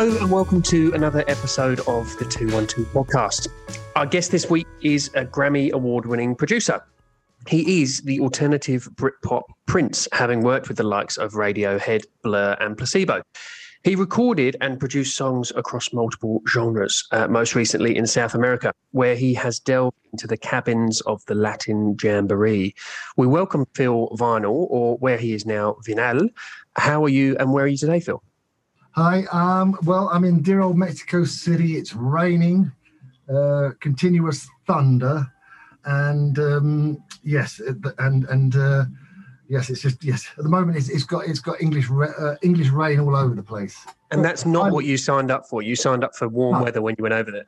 Hello and welcome to another episode of the 212 podcast. Our guest this week is a Grammy award winning producer. He is the alternative Britpop prince, having worked with the likes of Radiohead, Blur, and Placebo. He recorded and produced songs across multiple genres, uh, most recently in South America, where he has delved into the cabins of the Latin Jamboree. We welcome Phil Vinall, or where he is now, Vinall. How are you and where are you today, Phil? Hi. Um, well, I'm in dear old Mexico City. It's raining, uh, continuous thunder, and um, yes, and and uh, yes, it's just yes. At the moment, it's, it's got it's got English uh, English rain all over the place. And that's not I'm, what you signed up for. You signed up for warm no. weather when you went over there.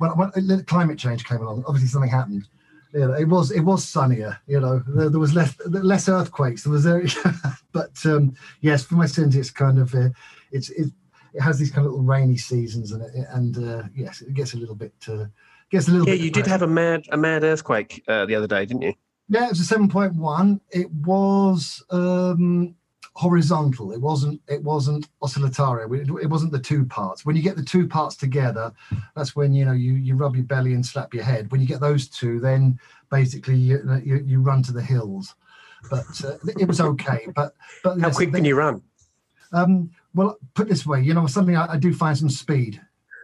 Well, when climate change came along, obviously something happened. You know, it was it was sunnier. You know, there, there was less less earthquakes. There was, uh, but um, yes, for my sins, it's kind of uh, it's it, it has these kind of little rainy seasons, and it, and uh, yes, it gets a little bit uh, gets a little. Yeah, you did have a mad a mad earthquake uh, the other day, didn't you? Yeah, it was a seven point one. It was um, horizontal. It wasn't. It wasn't oscillatory. It, wasn't the two parts. When you get the two parts together, that's when you know you you rub your belly and slap your head. When you get those two, then basically you you, you run to the hills. But uh, it was okay. But but how quick can you run? Um, well, put this way, you know, something I, I do find some speed.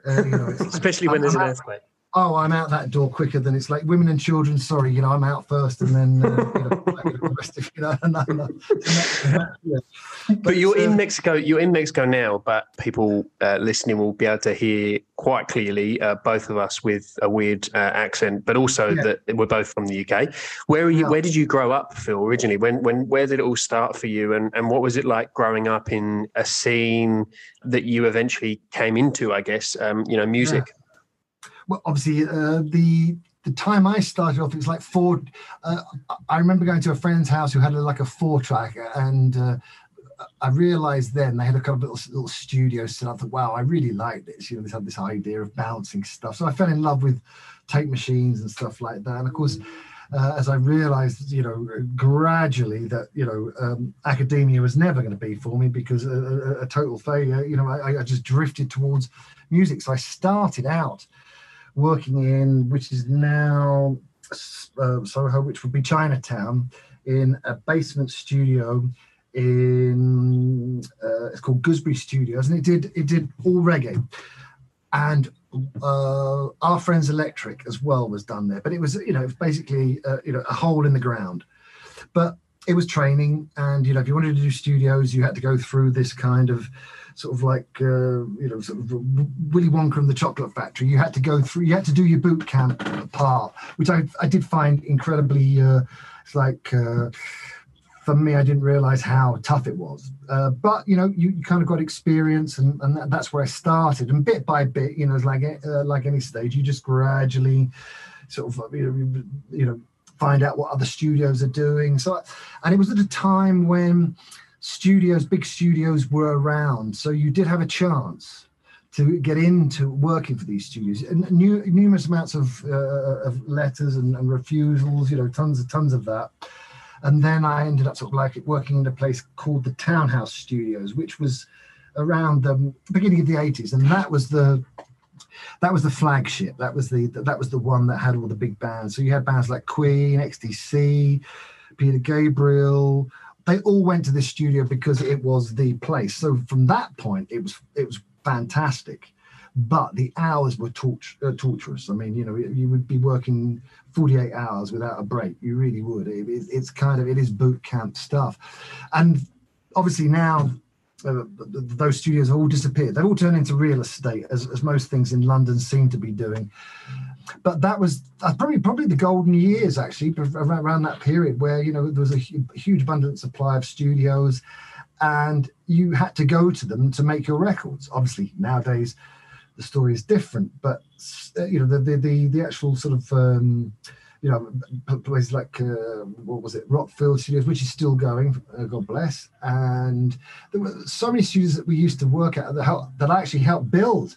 Uh, you know, Especially when I'm, there's I'm an earthquake. Oh, I'm out that door quicker than it's like women and children. Sorry, you know, I'm out first, and then uh, you know, the rest of you know. And, and, and, but, but, you're uh, in Mexico. You're in Mexico now, but people uh, listening will be able to hear quite clearly uh, both of us with a weird uh, accent, but also yeah. that we're both from the UK. Where are you? Yeah. Where did you grow up, Phil? Originally, when when where did it all start for you, and and what was it like growing up in a scene that you eventually came into? I guess um, you know, music well, obviously uh, the the time I started off, it was like four. Uh, I remember going to a friend's house who had a, like a four track, and uh, I realized then they had a kind of little, little studio set up. That wow, I really like this. You know, they had this idea of bouncing stuff. So I fell in love with tape machines and stuff like that. And of course, uh, as I realized, you know, gradually that you know um, academia was never going to be for me because a, a, a total failure. You know, I, I, just drifted towards music. So I started out working in, which is now uh, Soho, which would be Chinatown, in a basement studio in uh, it's called Gooseberry Studios, and it did it did all reggae, and uh, Are Friends Electric as well was done there. But it was you know it was basically uh, you know a hole in the ground, but it was training, and you know if you wanted to do studios, you had to go through this kind of sort of like uh, you know sort of Willy Wonka and the Chocolate Factory. You had to go through. You had to do your boot camp part, which I I did find incredibly. Uh, it's like. Uh, for me, I didn't realize how tough it was. Uh, but you know, you, you, kind of got experience, and, and that, that's where I started. And bit by bit, you know, it's like uh, like any stage, you just gradually sort of you know, you know find out what other studios are doing. So, and it was at a time when studios, big studios were around. So you did have a chance to get into working for these studios. And new, numerous amounts of, uh, of letters and, and, refusals, you know, tons and tons of that. And then I ended up sort of like working in a place called the Townhouse Studios, which was around the beginning of the 80s. And that was the that was the flagship. That was the that was the one that had all the big bands. So you had bands like Queen, XTC, Peter Gabriel, they all went to this studio because it was the place. So from that point, it was it was fantastic. But the hours were torch, uh, torturous. I mean, you know, you would be working 48 hours without a break. You really would. It, it, it's kind of it is boot camp stuff, and obviously now uh, those studios have all disappeared. They've all turned into real estate, as, as most things in London seem to be doing but that was uh, probably probably the golden years actually around, that period where you know there was a huge abundant supply of studios and you had to go to them to make your records. Obviously nowadays the story is different but uh, you know the the the, the actual sort of um, you know places like uh, what was it? Rockfield studios which is still going uh, god bless. And there were so many studios that we used to work at that, help, that actually helped build.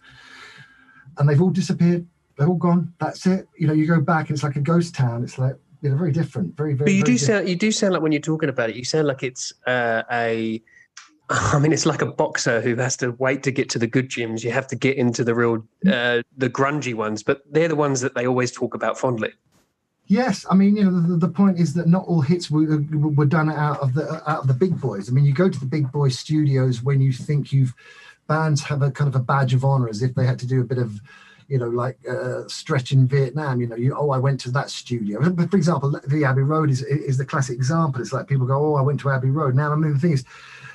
And they've all disappeared they're all gone. That's it. You know, you go back it's like a ghost town. It's like you know, very different, very very. But you very do different. sound you do sound like when you're talking about it, you sound like it's uh, a I mean, it's like a boxer who has to wait to get to the good gyms. You have to get into the real, uh, the grungy ones, but they're the ones that they always talk about fondly. Yes, I mean, you know, the, the point is that not all hits were, were done out of the out of the big boys. I mean, you go to the big boy studios when you think you've bands have a kind of a badge of honor, as if they had to do a bit of, you know, like uh, stretch in Vietnam. You know, you oh, I went to that studio. For example, the Abbey Road is is the classic example. It's like people go, oh, I went to Abbey Road. Now, I mean, the thing is,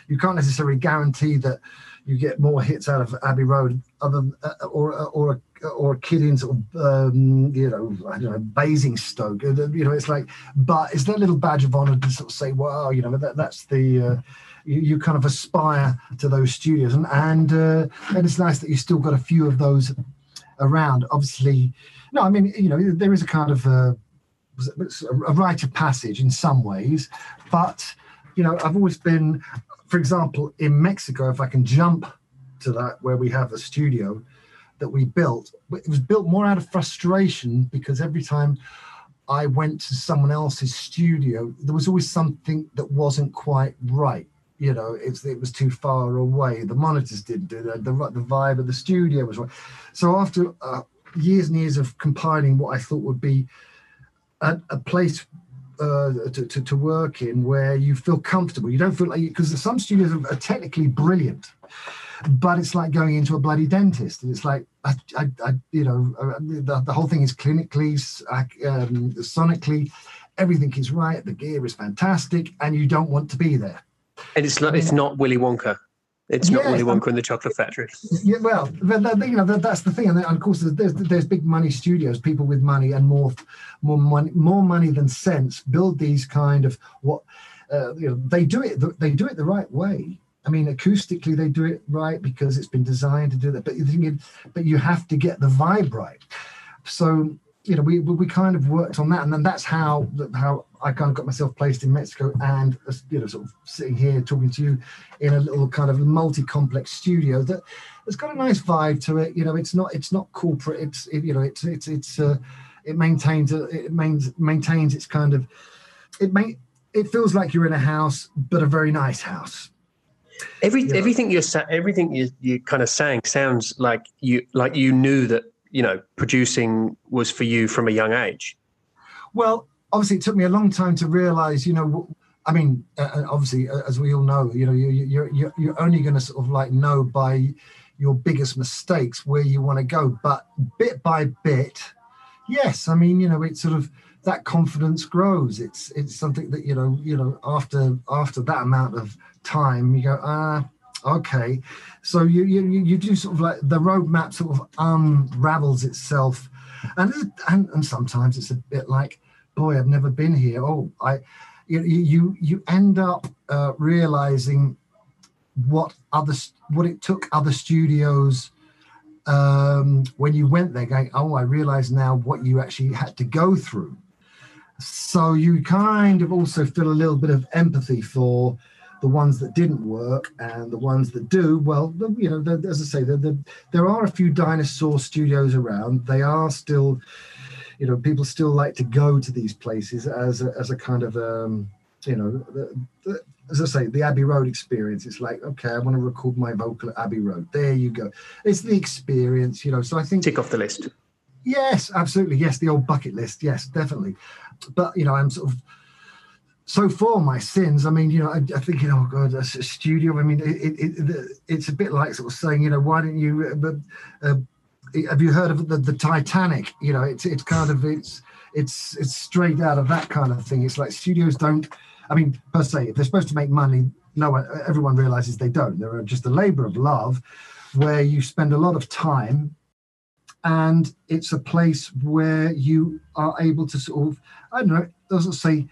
you can't necessarily guarantee that you get more hits out of Abbey Road, other uh, or or a or a kid in sort of um, you know I don't know Basingstoke. Uh, you know, it's like, but it's that little badge of honor to sort of say, well, you know, that that's the. Uh, you, you, kind of aspire to those studios, and and uh, and it's nice that you still got a few of those around. Obviously, no, I mean you know there is a kind of a, a rite of passage in some ways, but you know I've always been, for example, in Mexico, if I can jump to that where we have a studio, that we built, it was built more out of frustration because every time I went to someone else's studio, there was always something that wasn't quite right. You know, it's, it was too far away. The monitors didn't do that. The, the vibe of the studio was right. So after uh, years and years of compiling what I thought would be a, a place uh, to, to, to, work in where you feel comfortable. You don't feel like because some studios are, technically brilliant, but it's like going into a bloody dentist and it's like I, I, I you know uh, the, the whole thing is clinically um, sonically everything is right the gear is fantastic and you don't want to be there and it's not it's not willy wonka it's not Willy Wonka in the Chocolate Factory. Yeah, well, you know that's the thing, and of course there's there's big money studios, people with money and more more money more money than sense build these kind of what uh, you know they do it they do it the right way. I mean, acoustically they do it right because it's been designed to do that. But you but you have to get the vibe right. So you know, we we kind of worked on that, and then that's how how I kind of got myself placed in Mexico, and you know, sort of sitting here talking to you in a little kind of multi-complex studio that has got a nice vibe to it. You know, it's not it's not corporate. It's it, you know, it's it's it's uh, it maintains a, it mains, maintains its kind of it may it feels like you're in a house, but a very nice house. Every you know? everything you're everything you you kind of saying sounds like you like you knew that you know producing was for you from a young age. Well, obviously, it took me a long time to realize. You know, I mean, uh, uh obviously, uh, as we all know, you know, you, you're you're you're only going to sort of like know by your biggest mistakes where you want to go, but bit by bit, yes. I mean, you know, it's sort of that confidence grows. It's it's something that you know you know after after that amount of time, you go ah. Okay, so you, you you do sort of like the roadmap sort of unravels itself, and and, and sometimes it's a bit like, boy, I've never been here. Oh, I, you you you end up uh, realizing what other what it took other studios um, when you went there going oh i realize now what you actually had to go through so you kind of also feel a little bit of empathy for the ones that didn't work and the ones that do. Well, you know, as I say, the, the, there are a few dinosaur studios around. They are still, you know, people still like to go to these places as a, as a kind of, um, you know, the, the, as I say, the Abbey Road experience. It's like, okay, I want to record my vocal at Abbey Road. There you go. It's the experience, you know. So I think tick off the list. Yes, absolutely. Yes, the old bucket list. Yes, definitely. But you know, I'm sort of so for my sins. I mean, you know, I, I think, you know, oh God, a studio. I mean, it, it, it, it's a bit like sort of saying, you know, why didn't you? Uh, uh, have you heard of the, the Titanic? You know, it's it's kind of it's it's it's straight out of that kind of thing. It's like studios don't. I mean, per se, if they're supposed to make money, no one, everyone realizes they don't. They're just a labor of love, where you spend a lot of time and it's a place where you are able to sort of I don't know, it doesn't say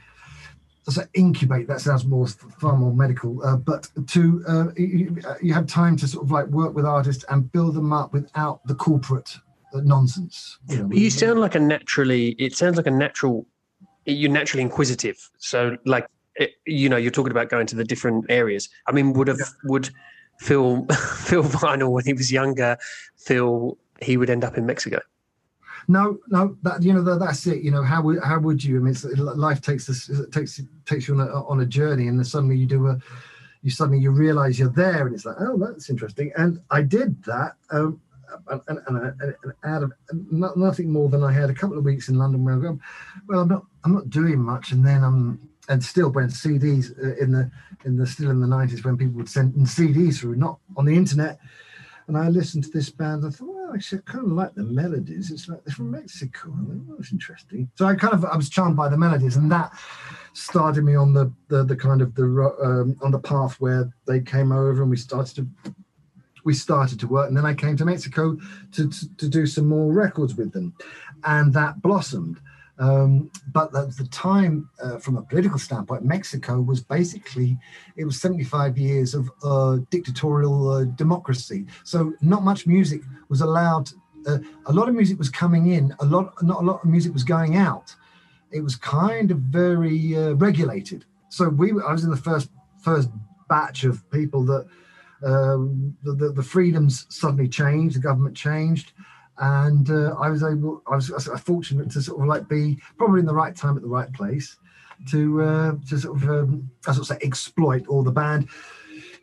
doesn't incubate. That sounds more far more medical, uh, but to uh, you, you, have time to sort of like work with artists and build them up without the corporate uh, nonsense. You, know, you sound like a naturally. It sounds like a natural. You're naturally inquisitive. So like it, you know, you're talking about going to the different areas. I mean, would have yeah. would Phil Phil Vinall when he was younger feel he would end up in Mexico? No, no, that you know that, that's it. You know how would how would you? I mean, life takes us takes takes you on a, on a journey, and then suddenly you do a you suddenly you realize you're there and it's like oh that's interesting and i did that um, and, and, and, and, out of nothing more than i had a couple of weeks in london where i go well i'm not i'm not doing much and then i'm and still when cds uh, in the in the still in the 90s when people would send cds through not on the internet and I listened to this band. I thought, well, actually, I kind of like the melodies. It's like they're from Mexico. I thought, well, that's interesting. So I kind of I was charmed by the melodies, and that started me on the the, the kind of the um, on the path where they came over and we started to we started to work. And then I came to Mexico to to, to do some more records with them, and that blossomed. Um, but at the time, uh, from a political standpoint, Mexico was basically it was 75 years of uh, dictatorial uh, democracy. So not much music was allowed. Uh, a lot of music was coming in. A lot, not a lot of music was going out. It was kind of very uh, regulated. So we, I was in the first first batch of people that um, the, the, the freedoms suddenly changed. The government changed and uh, I was able, I was, I was, fortunate to sort of like be probably in the right time at the right place to uh, to sort of um, I sort of say exploit all the band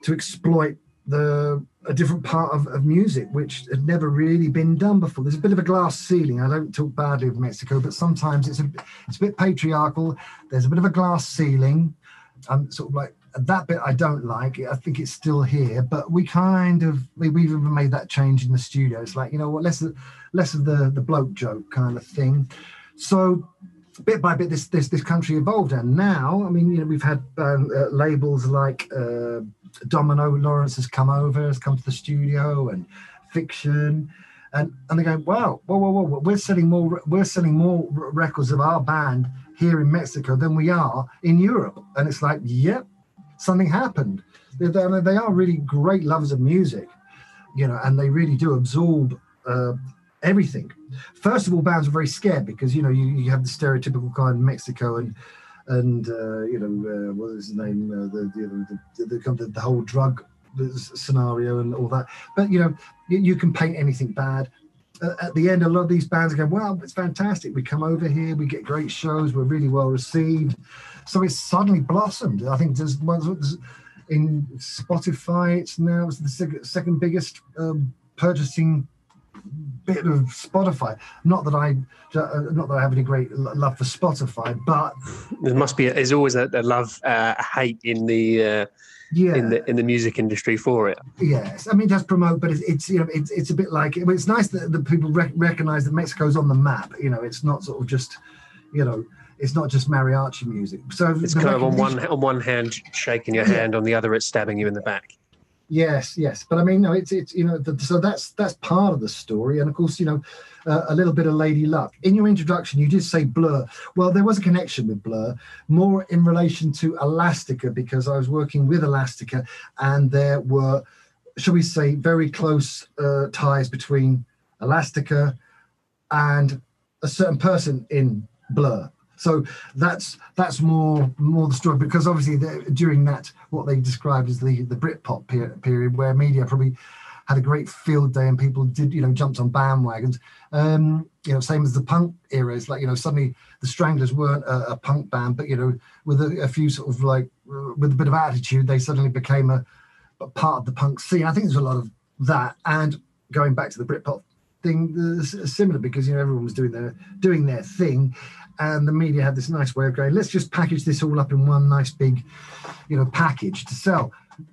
to exploit the a different part of, of music which had never really been done before. There's a bit of a glass ceiling. I don't talk badly of Mexico, but sometimes it's a it's a bit patriarchal. There's a bit of a glass ceiling. I'm sort of like that bit I don't like. I think it's still here, but we kind of we, we've even made that change in the studio. It's like you know what, less less of the the bloke joke kind of thing. So bit by bit, this this this country evolved, and now I mean you know we've had um, uh, labels like uh, Domino Lawrence has come over, has come to the studio, and Fiction. And, and they go, wow, whoa, whoa, whoa! We're selling more. We're selling more records of our band here in Mexico than we are in Europe. And it's like, yep, something happened. They, they are really great lovers of music, you know, and they really do absorb uh, everything. First of all, bands are very scared because you know you, you have the stereotypical kind of Mexico and and uh, you know uh, what is his name uh, the, the, the, the, the whole drug scenario and all that. But you know you, you can paint anything bad. At the end, a lot of these bands go, "Well, it's fantastic. We come over here, we get great shows, we're really well received." So it's suddenly blossomed. I think there's, in Spotify, it's now it's the second biggest um, purchasing bit of Spotify. Not that I, uh, not that I have any great love for Spotify, but there must be. there's always a, a love uh, hate in the. Uh, yeah. in the in the music industry for it. Yes, I mean it does promote, but it's, it's you know it's it's a bit like it's nice that the people rec- recognize that Mexico's on the map. You know, it's not sort of just you know it's not just mariachi music. So it's kind of on one on one hand shaking your hand, on the other it's stabbing you in the back. Yes, yes, but I mean, no, it's it's you know, the, so that's that's part of the story, and of course, you know, uh, a little bit of Lady Luck. In your introduction, you did say Blur. Well, there was a connection with Blur, more in relation to Elastica, because I was working with Elastica, and there were, shall we say, very close uh, ties between Elastica and a certain person in Blur. So that's that's more more the story because obviously during that what they described as the the Britpop period, period where media probably had a great field day and people did you know jumped on bandwagons. Um, you know, same as the punk era. It's like you know suddenly the Stranglers weren't a, a punk band, but you know with a, a, few sort of like with a bit of attitude, they suddenly became a, a part of the punk scene. I think there's a lot of that and going back to the Britpop thing similar because you know everyone was doing their doing their thing and the media had this nice way of going let's just package this all up in one nice big you know package to sell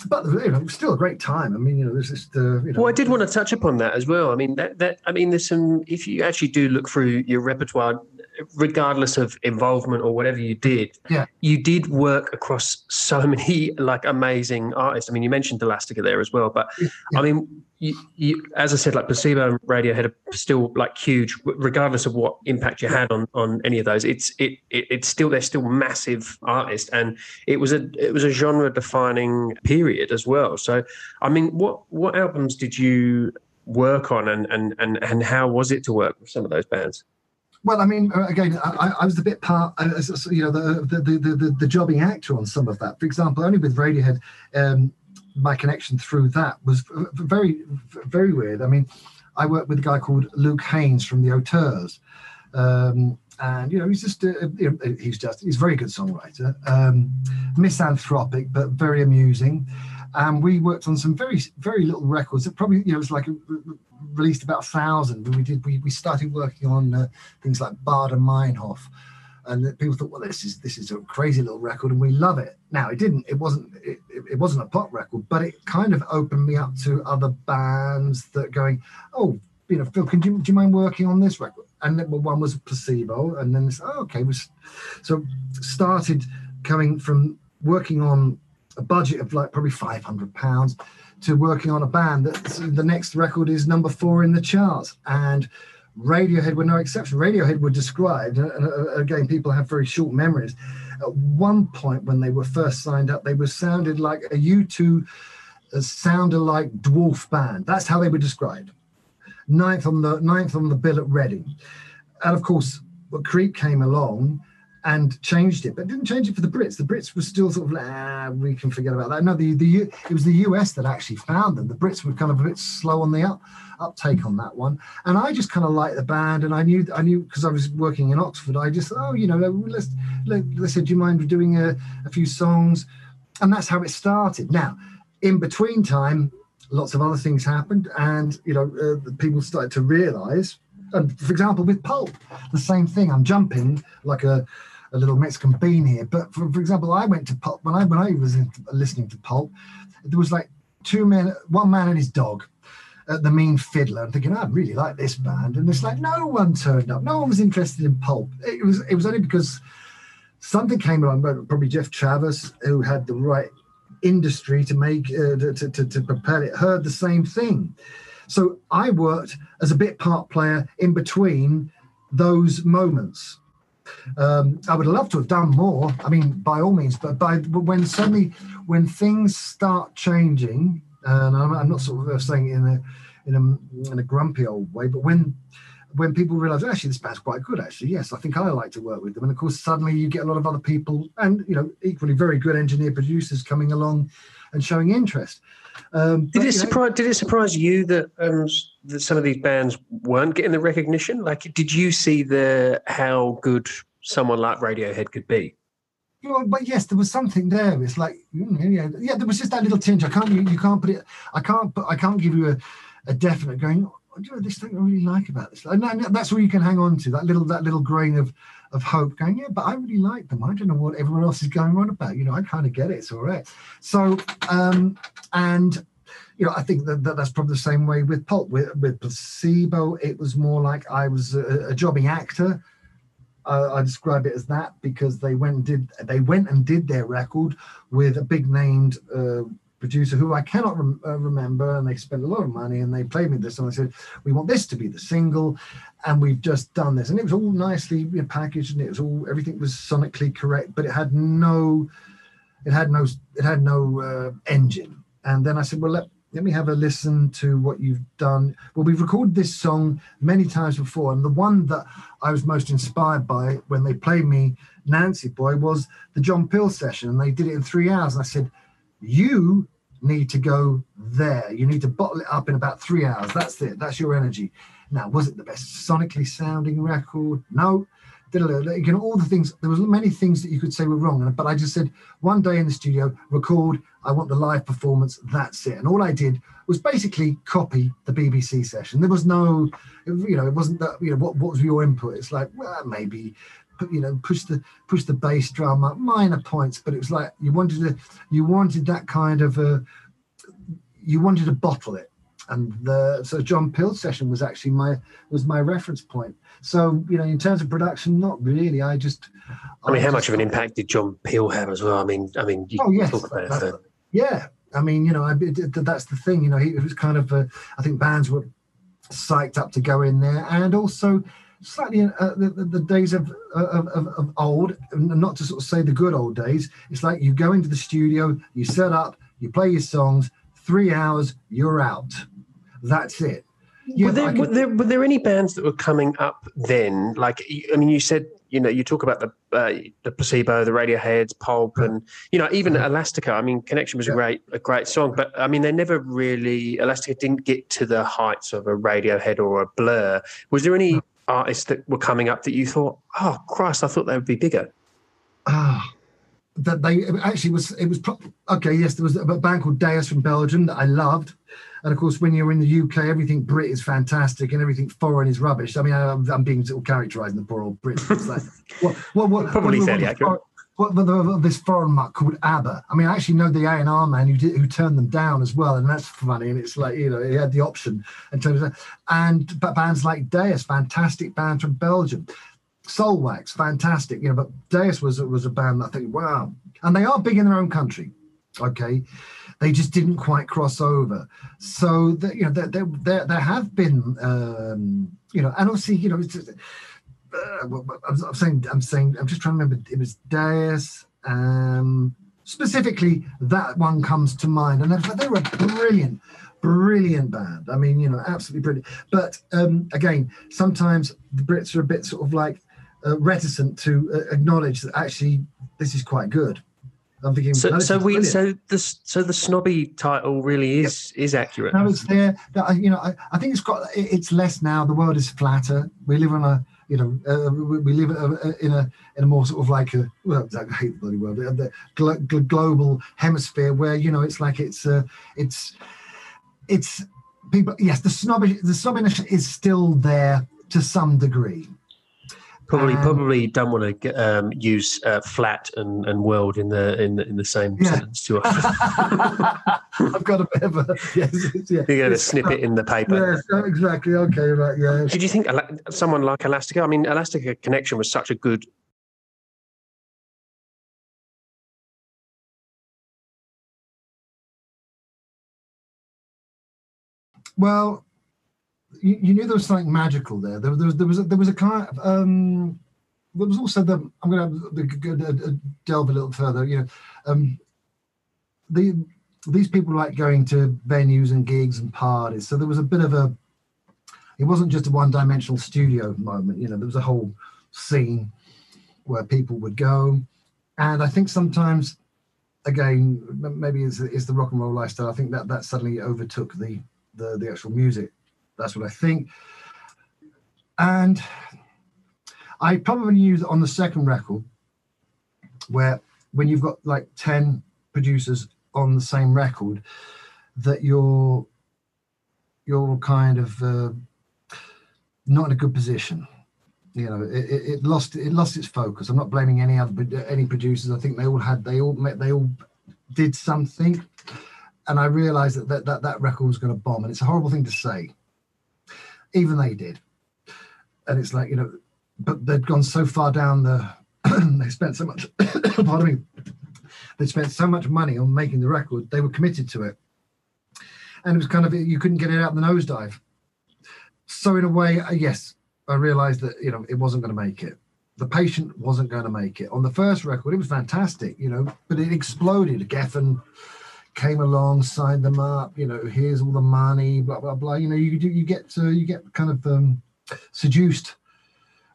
but you know, still a great time. I mean, you know, there's just, uh, you know. Well, I did want to touch upon that as well. I mean, that, that I mean, there's some. If you actually do look through your repertoire, regardless of involvement or whatever you did, yeah. you did work across so many like amazing artists. I mean, you mentioned Elastica there as well, but yeah. I mean, you, you, as I said, like placebo and Radiohead are still like huge, regardless of what impact you had on on any of those. It's it, it it's still they're still massive artists, and it was a it was a genre defining period as well. So, I mean, what what albums did you work on, and and and and how was it to work with some of those bands? Well, I mean, uh, again, I, I was a bit part, uh, you know, the the, the the, the jobbing actor on some of that. For example, only with Radiohead, um, my connection through that was very very weird. I mean, I worked with a guy called Luke Haines from the Auteurs. Um, and you know he's just he's just he's a very good songwriter, um, misanthropic but very amusing. And we worked on some very very little records. That probably you know it was like a, released about a thousand. We did we, we started working on uh, things like Baader Meinhof, and people thought, well, this is this is a crazy little record, and we love it. Now it didn't. It wasn't. It, it wasn't a pop record, but it kind of opened me up to other bands that going, oh, you know, Phil, can you, do you mind working on this record? And then, well, one was placebo, and then this, oh, okay, was so started coming from working on a budget of like probably five hundred pounds to working on a band that the next record is number four in the charts and Radiohead were no exception. Radiohead were described, and again, people have very short memories. At one point, when they were first signed up, they were sounded like a U2 a sounded like dwarf band. That's how they were described. Ninth on the ninth on the bill at Reading, and of course, Creep came along and changed it, but didn't change it for the Brits. The Brits were still sort of like, ah, we can forget about that. No, the, the it was the US that actually found them. The Brits were kind of a bit slow on the up uptake on that one, and I just kind of liked the band, and I knew I knew because I was working in Oxford. I just oh, you know, let's let, us said, do you mind doing a, a few songs, and that's how it started. Now, in between time, lots of other things happened, and you know, uh, people started to realise. And for example, with Pulp, the same thing. I'm jumping like a a little Mexican bean here. But for, for example, I went to Pulp when I when I was listening to Pulp, there was like two men, one man and his dog. Uh, the Mean Fiddler. I'm thinking, I really like this band, and it's like no one turned up. No one was interested in Pulp. It was it was only because something came along. But probably Geoff Travis, who had the right industry to make uh, to, to, to propel it, heard the same thing. So I worked as a bit part player in between those moments. Um, I would love to have done more. I mean, by all means, but by when suddenly when things start changing, and I'm, I'm not sort of saying it in a in a in a grumpy old way, but when when people realize actually this band's quite good actually. Yes i think i like to work with them. And of course suddenly you get a lot of other people and you know equally very good engineer producers coming along and showing interest. Um, did but, it surprise know, did it surprise you that um, that some of these bands weren't getting the recognition like did you see the how good someone like radiohead could be but yes, there was something there. It's like, mm, yeah, yeah, there was just that little tinge. I can't, you, you can't put it. I can't, put, I can't give you a, a definite going. Oh, you know, this thing I really like about this. And that's where you can hang on to that little, that little grain of, of hope. Going, yeah, but I really like them. I don't know what everyone else is going on about. You know, I kind of get it. It's all right. So, um, and you know, I think that, that, that's probably the same way with Pulp. With, with Placebo, it was more like I was a, a jobbing actor I describe it as that because they went and did they went and did their record with a big named uh, producer who I cannot rem- uh, remember, and they spent a lot of money and they played me this, and I said, "We want this to be the single," and we've just done this, and it was all nicely you know, packaged, and it was all everything was sonically correct, but it had no, it had no, it had no uh, engine. And then I said, "Well, let let me have a listen to what you've done. Well, we've recorded this song many times before, and the one that I was most inspired by when they played me Nancy Boy was the John Peel session, and they did it in three hours. And I said, You need to go there. You need to bottle it up in about three hours. That's it. That's your energy. Now, was it the best sonically sounding record? No you know, all the things. There was many things that you could say were wrong, but I just said one day in the studio, record. I want the live performance. That's it. And all I did was basically copy the BBC session. There was no, you know, it wasn't that. You know, what what was your input? It's like, well, maybe you know push the push the bass drum up minor points but it was like you wanted to you wanted that kind of a you wanted to bottle it and the so John Peel session was actually my was my reference point. So you know, in terms of production, not really. I just. I mean, I how much of an impact did John Peel have as well? I mean, I mean, oh yes, that, yeah. I mean, you know, I, that's the thing. You know, he, it was kind of. A, I think bands were psyched up to go in there, and also slightly uh, the, the, days of, of, of, of old, not to sort of say the good old days. It's like you go into the studio, you set up, you play your songs, three hours, you're out. That's it. Yeah, were, there, could... were, there, were there any bands that were coming up then? Like, I mean, you said you know you talk about the uh, the placebo, the Radioheads, Pulp, and you know even. Elastica. I mean, Connection was a great a great song, but I mean they never really Elastica didn't get to the heights of a Radiohead or a Blur. Was there any artists that were coming up that you thought, oh Christ, I thought they would be bigger? Ah, that they actually was it was pro- okay. Yes, there was a band called Deus from Belgium that I loved, and of course, when you're in the UK, everything Brit is fantastic and everything foreign is rubbish. I mean, I'm, I'm being sort of characterising the poor old Brits. like, what, what, what, Probably what, fairly accurate. What, what, what, this foreign muck called ABBA. I mean, I actually know the A and R man who did, who turned them down as well, and that's funny. And it's like you know he had the option and turned it down. And but bands like Deus, fantastic band from Belgium. Soulwax, fantastic. You know, but Deus was was a band that I think, wow, and they are big in their own country. Okay, they just didn't quite cross over. So that you know, there there, there, there have been um, you know, and obviously you know, it's, uh, I'm, saying I'm saying I'm just trying to remember. It was Deus. Um, specifically, that one comes to mind, and they were brilliant brilliant band. I mean, you know, absolutely brilliant. But um, again, sometimes the Brits are a bit sort of like uh, reticent to uh, acknowledge that actually this is quite good. I'm thinking. So, so we, brilliant. so the so the snobby title really is yep. is accurate. No, it's there. You know, I, I think it's got. It's less now. The world is flatter. We live on a. You know, uh, we, live in a in a more sort of like a well, I hate the bloody word, the gl- gl- global hemisphere where you know it's like it's uh, it's it's people. Yes, the snobbish the snobbiness is still there to some degree Probably, um, probably don't want to um, use uh, flat and, and world in the in the, in the same yeah. sentence too often. I've got a bit of a yes, yeah. You get a snippet in the paper. Yes, exactly. Okay, right. Yeah. Did you think someone like Elastica? I mean, Elastica Connection was such a good Well, you, you, knew there was something magical there. There, there was there was a, there was a kind of um, there was also the I'm going to delve a little further. You know, um, the these people like going to venues and gigs and parties. So there was a bit of a. It wasn't just a one-dimensional studio moment. You know, there was a whole scene where people would go, and I think sometimes, again, maybe it's, it's the rock and roll lifestyle. I think that that suddenly overtook the the, the actual music that's what I think. And I probably use it on the second record, where when you've got like 10 producers on the same record, that you're you're kind of uh, not in a good position. You know, it, it, lost it lost its focus. I'm not blaming any other any producers. I think they all had they all they all did something, and I realized that that that, that record was going to bomb. And it's a horrible thing to say, even they did. And it's like, you know, but they'd gone so far down the, they spent so much, pardon me, they spent so much money on making the record, they were committed to it. And it was kind of, you couldn't get it out the nosedive. So in a way, uh, yes, I realized that, you know, it wasn't going to make it. The patient wasn't going to make it. On the first record, it was fantastic, you know, but it exploded. Geffen came along, signed them up. You know, here's all the money, blah blah blah. You know, you do you get to, you get kind of um, seduced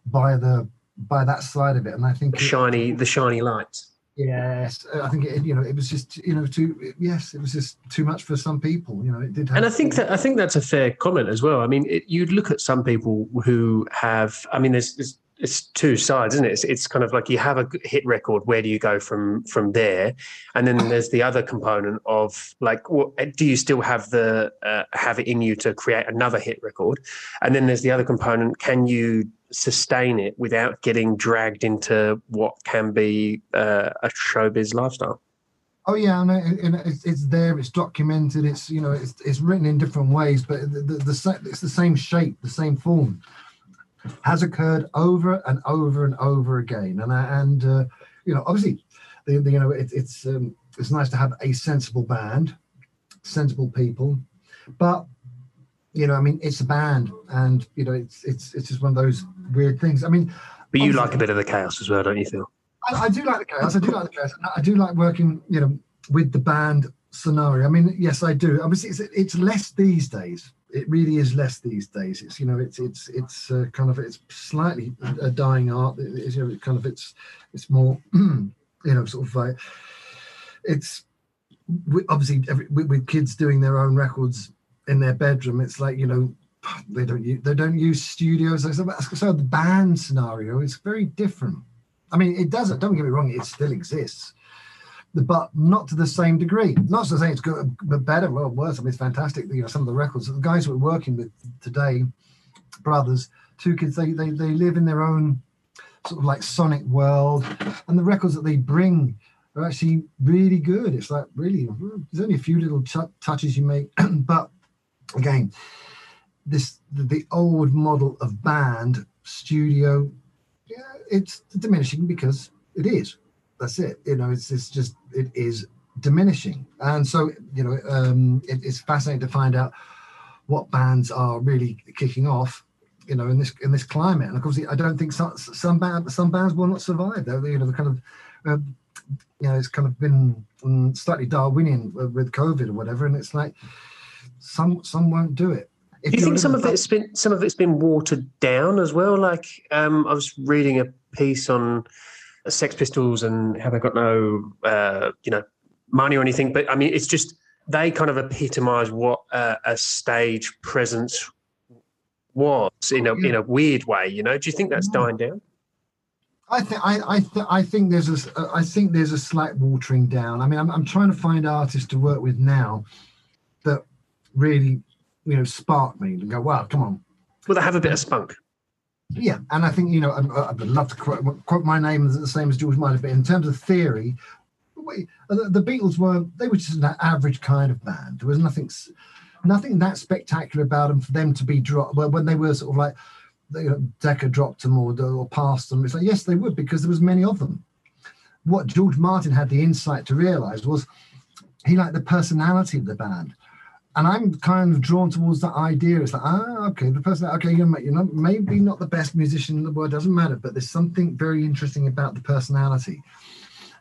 by the by that side of it, and I think shiny it, the shiny lights. Yes, I think it, you know it was just you know too yes it was just too much for some people. You know, it did. and I think that I think that's a fair comment as well. I mean, it, you'd look at some people who have. I mean, there's, there's it's two sides, isn't it? It's, it's kind of like you have a hit record. Where do you go from from there? And then there's the other component of like, what, do you still have the uh, have it in you to create another hit record? And then there's the other component: can you sustain it without getting dragged into what can be uh, a showbiz lifestyle? Oh yeah, and, it's, it's, there. It's documented. It's you know it's, it's written in different ways, but the, the, the, it's the same shape, the same form has occurred over and over and over again. And and uh, you know, obviously, the, the, you know, it, it's um, it's nice to have a sensible band, sensible people, but you know, I mean, it's a band, and you know, it's it's it's just one of those weird things. I mean, but you like a bit of the chaos as well, don't you, Phil? I, I do like the chaos. I do like the chaos. I do like working, you know, with the band scenario. I mean, yes, I do. Obviously, it's, it's less these days it really is less these days. It's you know it's it's it's uh, kind of it's slightly a dying art. It's you know kind of it's it's more you know sort of like it's obviously every, with, kids doing their own records in their bedroom. It's like you know they don't use, they don't use studios. So the band scenario is very different. I mean, it doesn't. Don't get me wrong; it still exists, but not to the same degree. Not to say it's good, but better or worse. I mean, it's fantastic. You know, some of the records, the guys we're working with today, brothers, two kids, they they they live in their own sort of like sonic world, and the records that they bring are actually really good. It's like really, there's only a few little t- touches you make, but again, this the, the, old model of band studio, yeah, it's diminishing because it is. That's it. You know, it's it's just it is diminishing, and so you know, um, it, it's fascinating to find out what bands are really kicking off you know in this in this climate. And of course i don't think some some, band, some bands will not survive. They're you know the kind of uh, you know it's kind of been um, slightly darwinian with covid or whatever. And it's like some some won't do it. If do you think some of it's been some of it's been watered down as well? Like um, i was reading a piece on sex pistols and have they got no uh, you know money or anything but i mean it's just they kind of epitomize what uh, a stage presence was in a in a weird way. You know, do you think that's dying down? I think I I, th- I think there's a I think there's a slight watering down. I mean, I'm I'm trying to find artists to work with now that really you know spark me and go, wow, come on. Well, they have a bit of spunk. Yeah, and I think you know I, would love to quote, quote my name the same as George Martin, but in terms of theory, uh, the, the Beatles were they were just an average kind of band. There was nothing nothing that spectacular about them for them to be dropped. Well, when they were sort of like know, Decca dropped them or, or passed them, it's like yes, they would because there was many of them. What George Martin had the insight to realize was he liked the personality of the band. And I'm kind of drawn towards that idea. It's like, ah, okay, the person, okay, you're, you're not, maybe not the best musician in the world, doesn't matter, but there's something very interesting about the personality.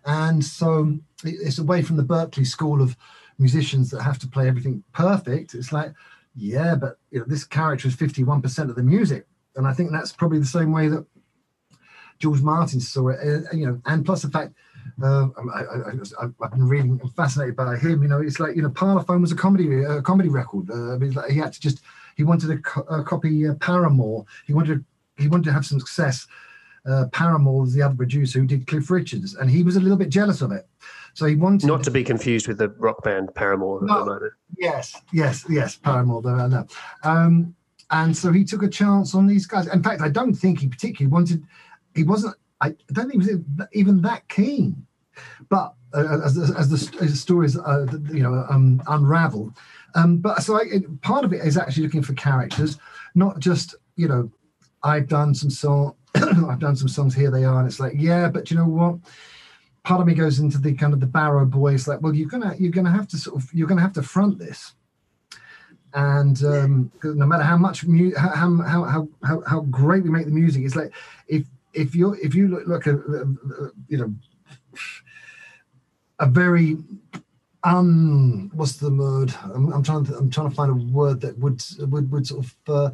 And so it's away from the Berklee school of musicians that have to play everything perfect. It's like, yeah, but you know, this character is 51% of the music. And I think that's probably the same way that George Martin saw it, uh, you know, and plus the fact uh, I, have been reading, I'm fascinated by him. You know, it's like you know, Parlophone was a comedy, a comedy record. Uh, he had to just, he wanted to co- uh, copy uh, Paramor. He wanted, he wanted to have some success. Uh, Paramor was the other producer who did Cliff Richards, and he was a little bit jealous of it. So he wanted not to be confused with the rock band Paramore. No, yes, yes, yes, Paramore. I know. Um, and so he took a chance on these guys. In fact, I don't think he particularly wanted. He wasn't. I don't think he was even that keen. But uh, as, as, the, as the stories, uh, you know, um, unravel. Um, but so I, it, part of it is actually looking for characters, not just you know, I've done some song, I've done some songs. Here they are, and it's like, yeah, but you know what? part of me goes into the kind of the Barrow boys, like, well, you're gonna you're gonna have to sort of you're gonna have to front this, and um, no matter how much mu- how, how how how how great we make the music, it's like if if you if you look, look at you know a very um what's the word? I'm, I'm, trying to i'm trying to find a word that would would would sort of uh,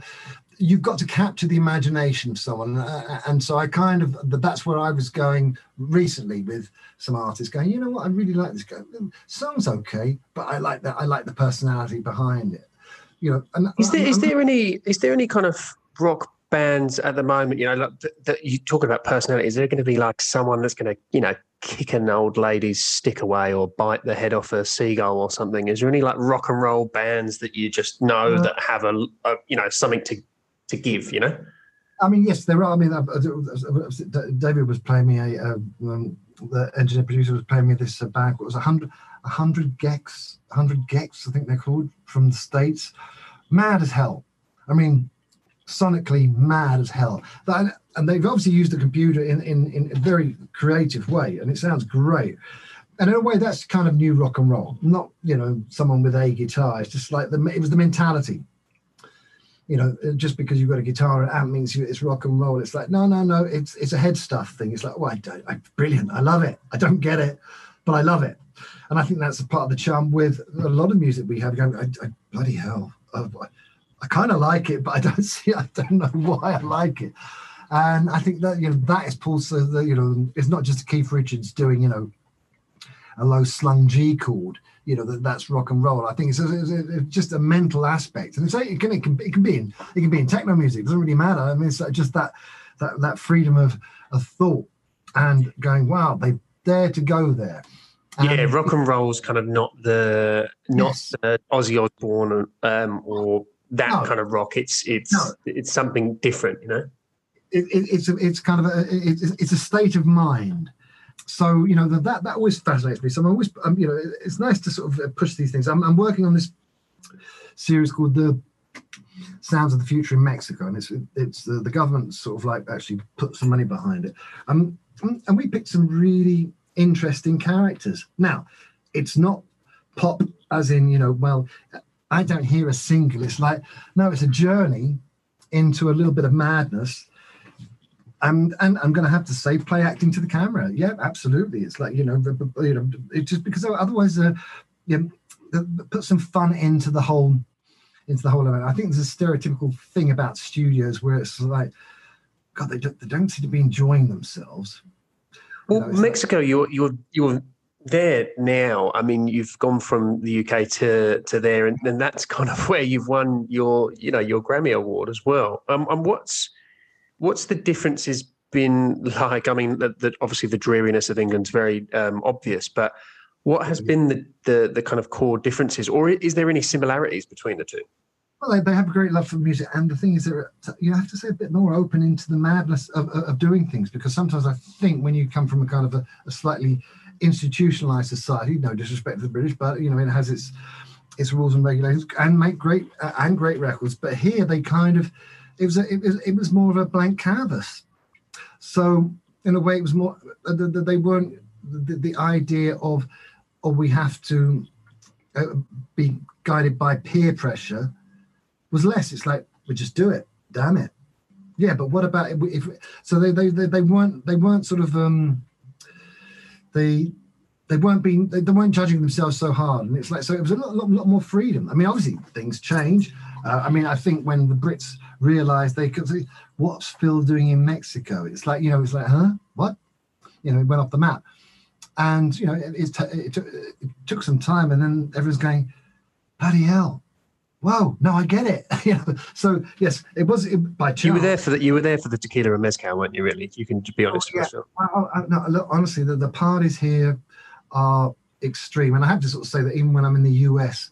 you've got to capture the imagination of someone. Uh, and so i kind of that's where i was going recently with some artists going you know what? I really like this guy. Song's okay but i like that i like the personality behind it. You know and is there, I'm, is there any is there any kind of rock bands at the moment you know like that you talk about personality? Is there going to be like someone that's going to you know kick an old lady's stick away or bite the head off a seagull or something is there any like rock and roll bands that you just know uh, that have a, a you know something to to give, you know? I mean, yes, there are. I mean, uh, uh, David was playing me a, um, the engineer producer was playing me this uh, bag. It was a hundred, a hundred gecs, hundred gecs, I think they're called from the states. Mad as hell. I mean, sonically mad as hell. That, and they've obviously used the computer in, in in a very creative way, and it sounds great. And in a way, that's kind of new rock and roll. Not you know someone with a guitar. It's just like the it was the mentality you know, uh, just because you've got a guitar and amp means it's rock and roll. It's like, no, no, no, it's it's a head stuff thing. It's like, oh, I don't, I, brilliant, I love it. I don't get it, but I love it. And I think that's a part of the charm with a lot of music we have. Going, I, I bloody hell, I kind of like it, but I don't see, I don't know why I like it. And I think that you know that is Paul. the you know it's not just Keith Richards doing you know a low slung G chord you know that that's rock and roll. I think it's, it's, it's just a mental aspect, and it's like, it can it can it can be in it can be in techno music. It doesn't really matter. I mean, it's just that that that freedom of of thought and going, wow, they dare to go there. Yeah, rock and roll's kind of not the not yes. the Ozzy Osbourne um, or that no. kind of rock. It's it's no. it's something different, you know. It, it, it's a, it's kind of a it's, it's a state of mind so you know that that always fascinates me. So I'm always, um, you know, it's nice to sort of uh, push these things. I'm, I'm working on this series called the Sounds of the Future in Mexico, and it's it's the, the government sort of like actually put some money behind it. Um, and we picked some really interesting characters. Now, it's not pop as in you know, well, I don't hear a single. It's like no, it's a journey into a little bit of madness and and I'm going to have to say play acting to the camera. Yeah, absolutely. It's like you know, you know, it just because otherwise, uh, you know, put some fun into the whole into the whole event. I think there's a stereotypical thing about studios where it's like, God, they don't, they don't seem to be enjoying themselves. Well, you know, Mexico, like, you're you're you're there now. I mean, you've gone from the UK to to there, and, and that's kind of where you've won your you know your Grammy award as well. Um, and what's What's the differences been like? I mean, that, obviously the dreariness of England's very um, obvious, but what has been the, the, the kind of core differences, or is there any similarities between the two? Well, they, they have a great love for music, and the thing is, that you have to say a bit more open into the madness of, of, of doing things because sometimes I think when you come from a kind of a, a slightly institutionalized society, no disrespect to the British, but you know it has its its rules and regulations and make great uh, and great records. But here they kind of it was a, it was it was more of a blank canvas. So in a way, it was more uh, they weren't the, the idea of or oh, we have to uh, be guided by peer pressure was less. It's like we just do it. Damn it. Yeah, but what about if, if so they, they they they weren't they weren't sort of um they they weren't being they, weren't judging themselves so hard and it's like so it was a lot, lot, lot more freedom i mean obviously things change uh, i mean i think when the brits realized they could see what's Phil doing in Mexico. It's like, you know, it's like, huh? What? You know, it went off the map. And, you know, it, it, it, took, it took some time and then everyone's going, bloody hell. Whoa, no, I get it. you know, so yes, it was by chance. You were there for the you were there for the tequila and mezcal, weren't you? Really, you can be honest oh, yeah. Well, no, look, honestly, the, the parties here are extreme, and I have to sort of say that even when I'm in the US,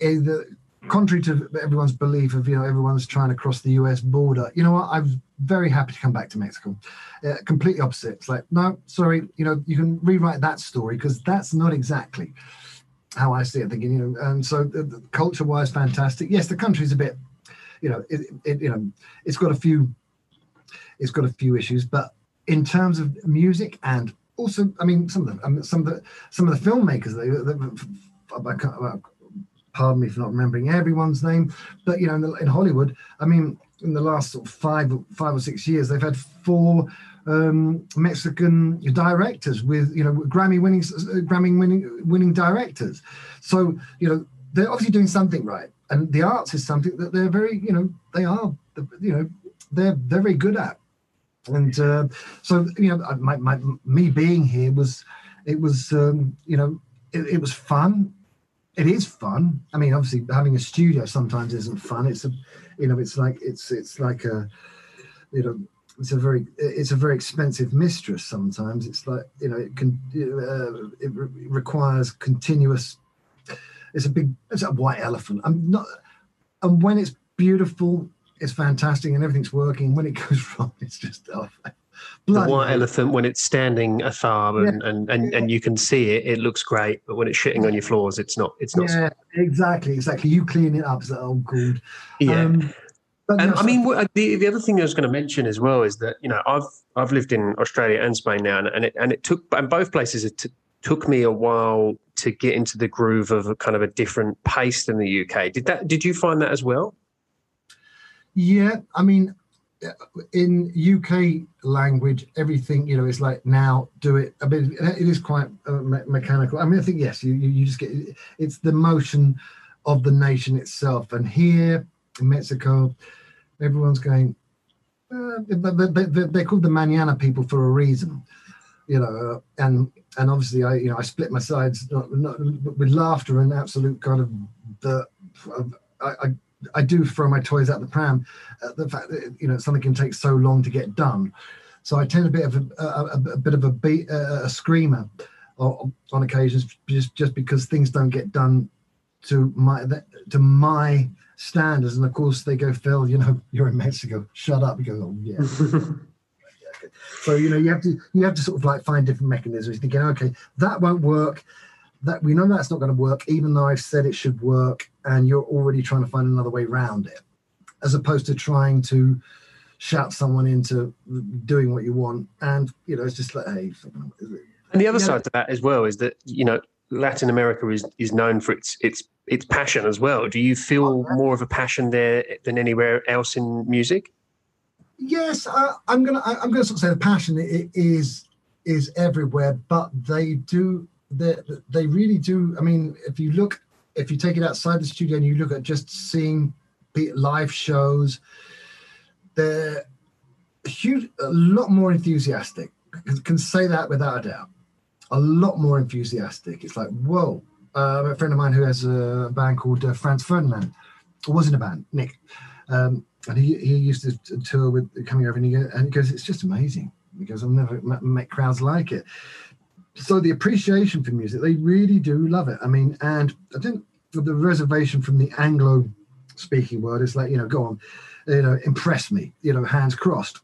eh, the contrary to everyone's belief of you know everyone's trying to cross the U.S. border, you know what? I'm very happy to come back to Mexico. Uh, completely opposite. It's like no, sorry, you know you can rewrite that story because that's not exactly how I see it. Thinking you know, and so the, the culture-wise, fantastic. Yes, the country's a bit, you know, it, it you know it's got a few, it's got a few issues, but in terms of music and also, I mean, some of the I mean, some of the some of the filmmakers they, they, pardon me for not remembering everyone's name, but you know, in, the, in Hollywood, I mean, in the last sort of five five or six years, they've had four um, Mexican directors with you know Grammy winning Grammy winning winning directors. So you know they're obviously doing something right, and the arts is something that they're very you know they are you know they're they're very good at. And uh, so you know, my, my me being here was it was um, you know it, it was fun it is fun. I mean, obviously, having a studio sometimes isn't fun. It's a, you know, it's like it's it's like a, you know, it's a very it's a very expensive mistress. Sometimes it's like you know, it can uh, it re- requires continuous. It's a big it's a white elephant. I'm not, and when it's beautiful, it's fantastic, and everything's working. When it goes wrong, it's just oh, the white elephant when it's standing afar and, yeah. and, and, and you can see it, it looks great. But when it's shitting on your floors, it's not. It's not. Yeah, exactly, exactly. You clean it up. So, oh, good. Yeah. Um, and um, I mean, uh, the the other thing I was going to mention as well is that you know I've I've lived in Australia and Spain now, and, and it and it took and both places it t- took me a while to get into the groove of a kind of a different pace than the UK. Did that? Did you find that as well? Yeah, I mean, uh, in UK language, everything you know is like now do it. I mean, it is quite uh, me- mechanical. I mean, I think yes, you, you just get it's the motion of the nation itself. And here in Mexico, everyone's going. Uh, they, they, they're called the Mañana people for a reason. you know, and and obviously I you know I split my sides not, not, with laughter and absolute kind of the I, I I do throw my toys out the pram. Uh, the fact that you know something can take so long to get done, so I tend a bit of a, a, a bit of a beat, uh, a screamer on occasions, just just because things don't get done to my to my standards. And of course, they go, Phil, you know, you're in Mexico. Shut up. You go, oh yeah. so you know, you have to you have to sort of like find different mechanisms. You're thinking, okay, that won't work. That we know that's not going to work, even though I've said it should work, and you're already trying to find another way around it, as opposed to trying to shout someone into doing what you want. And you know, it's just like, hey. And the other side to that as well is that you know Latin America is is known for its its its passion as well. Do you feel more of a passion there than anywhere else in music? Yes, I, am gonna I, am gonna sort of say the passion it is is everywhere, but they do they they really do. I mean, if you look, if you take it outside the studio and you look at just seeing live shows, they're huge, a lot more enthusiastic. Can say that without a doubt. A lot more enthusiastic. It's like whoa, uh, a friend of mine who has a band called uh, Franz Ferdinand, was in a band, Nick, um, and he, he used to tour with coming over and he, and he goes, it's just amazing because I've never met, met crowds like it. So the appreciation for music, they really do love it. I mean, and I think the reservation from the Anglo speaking world is like, you know, go on, you know, impress me, you know, hands crossed.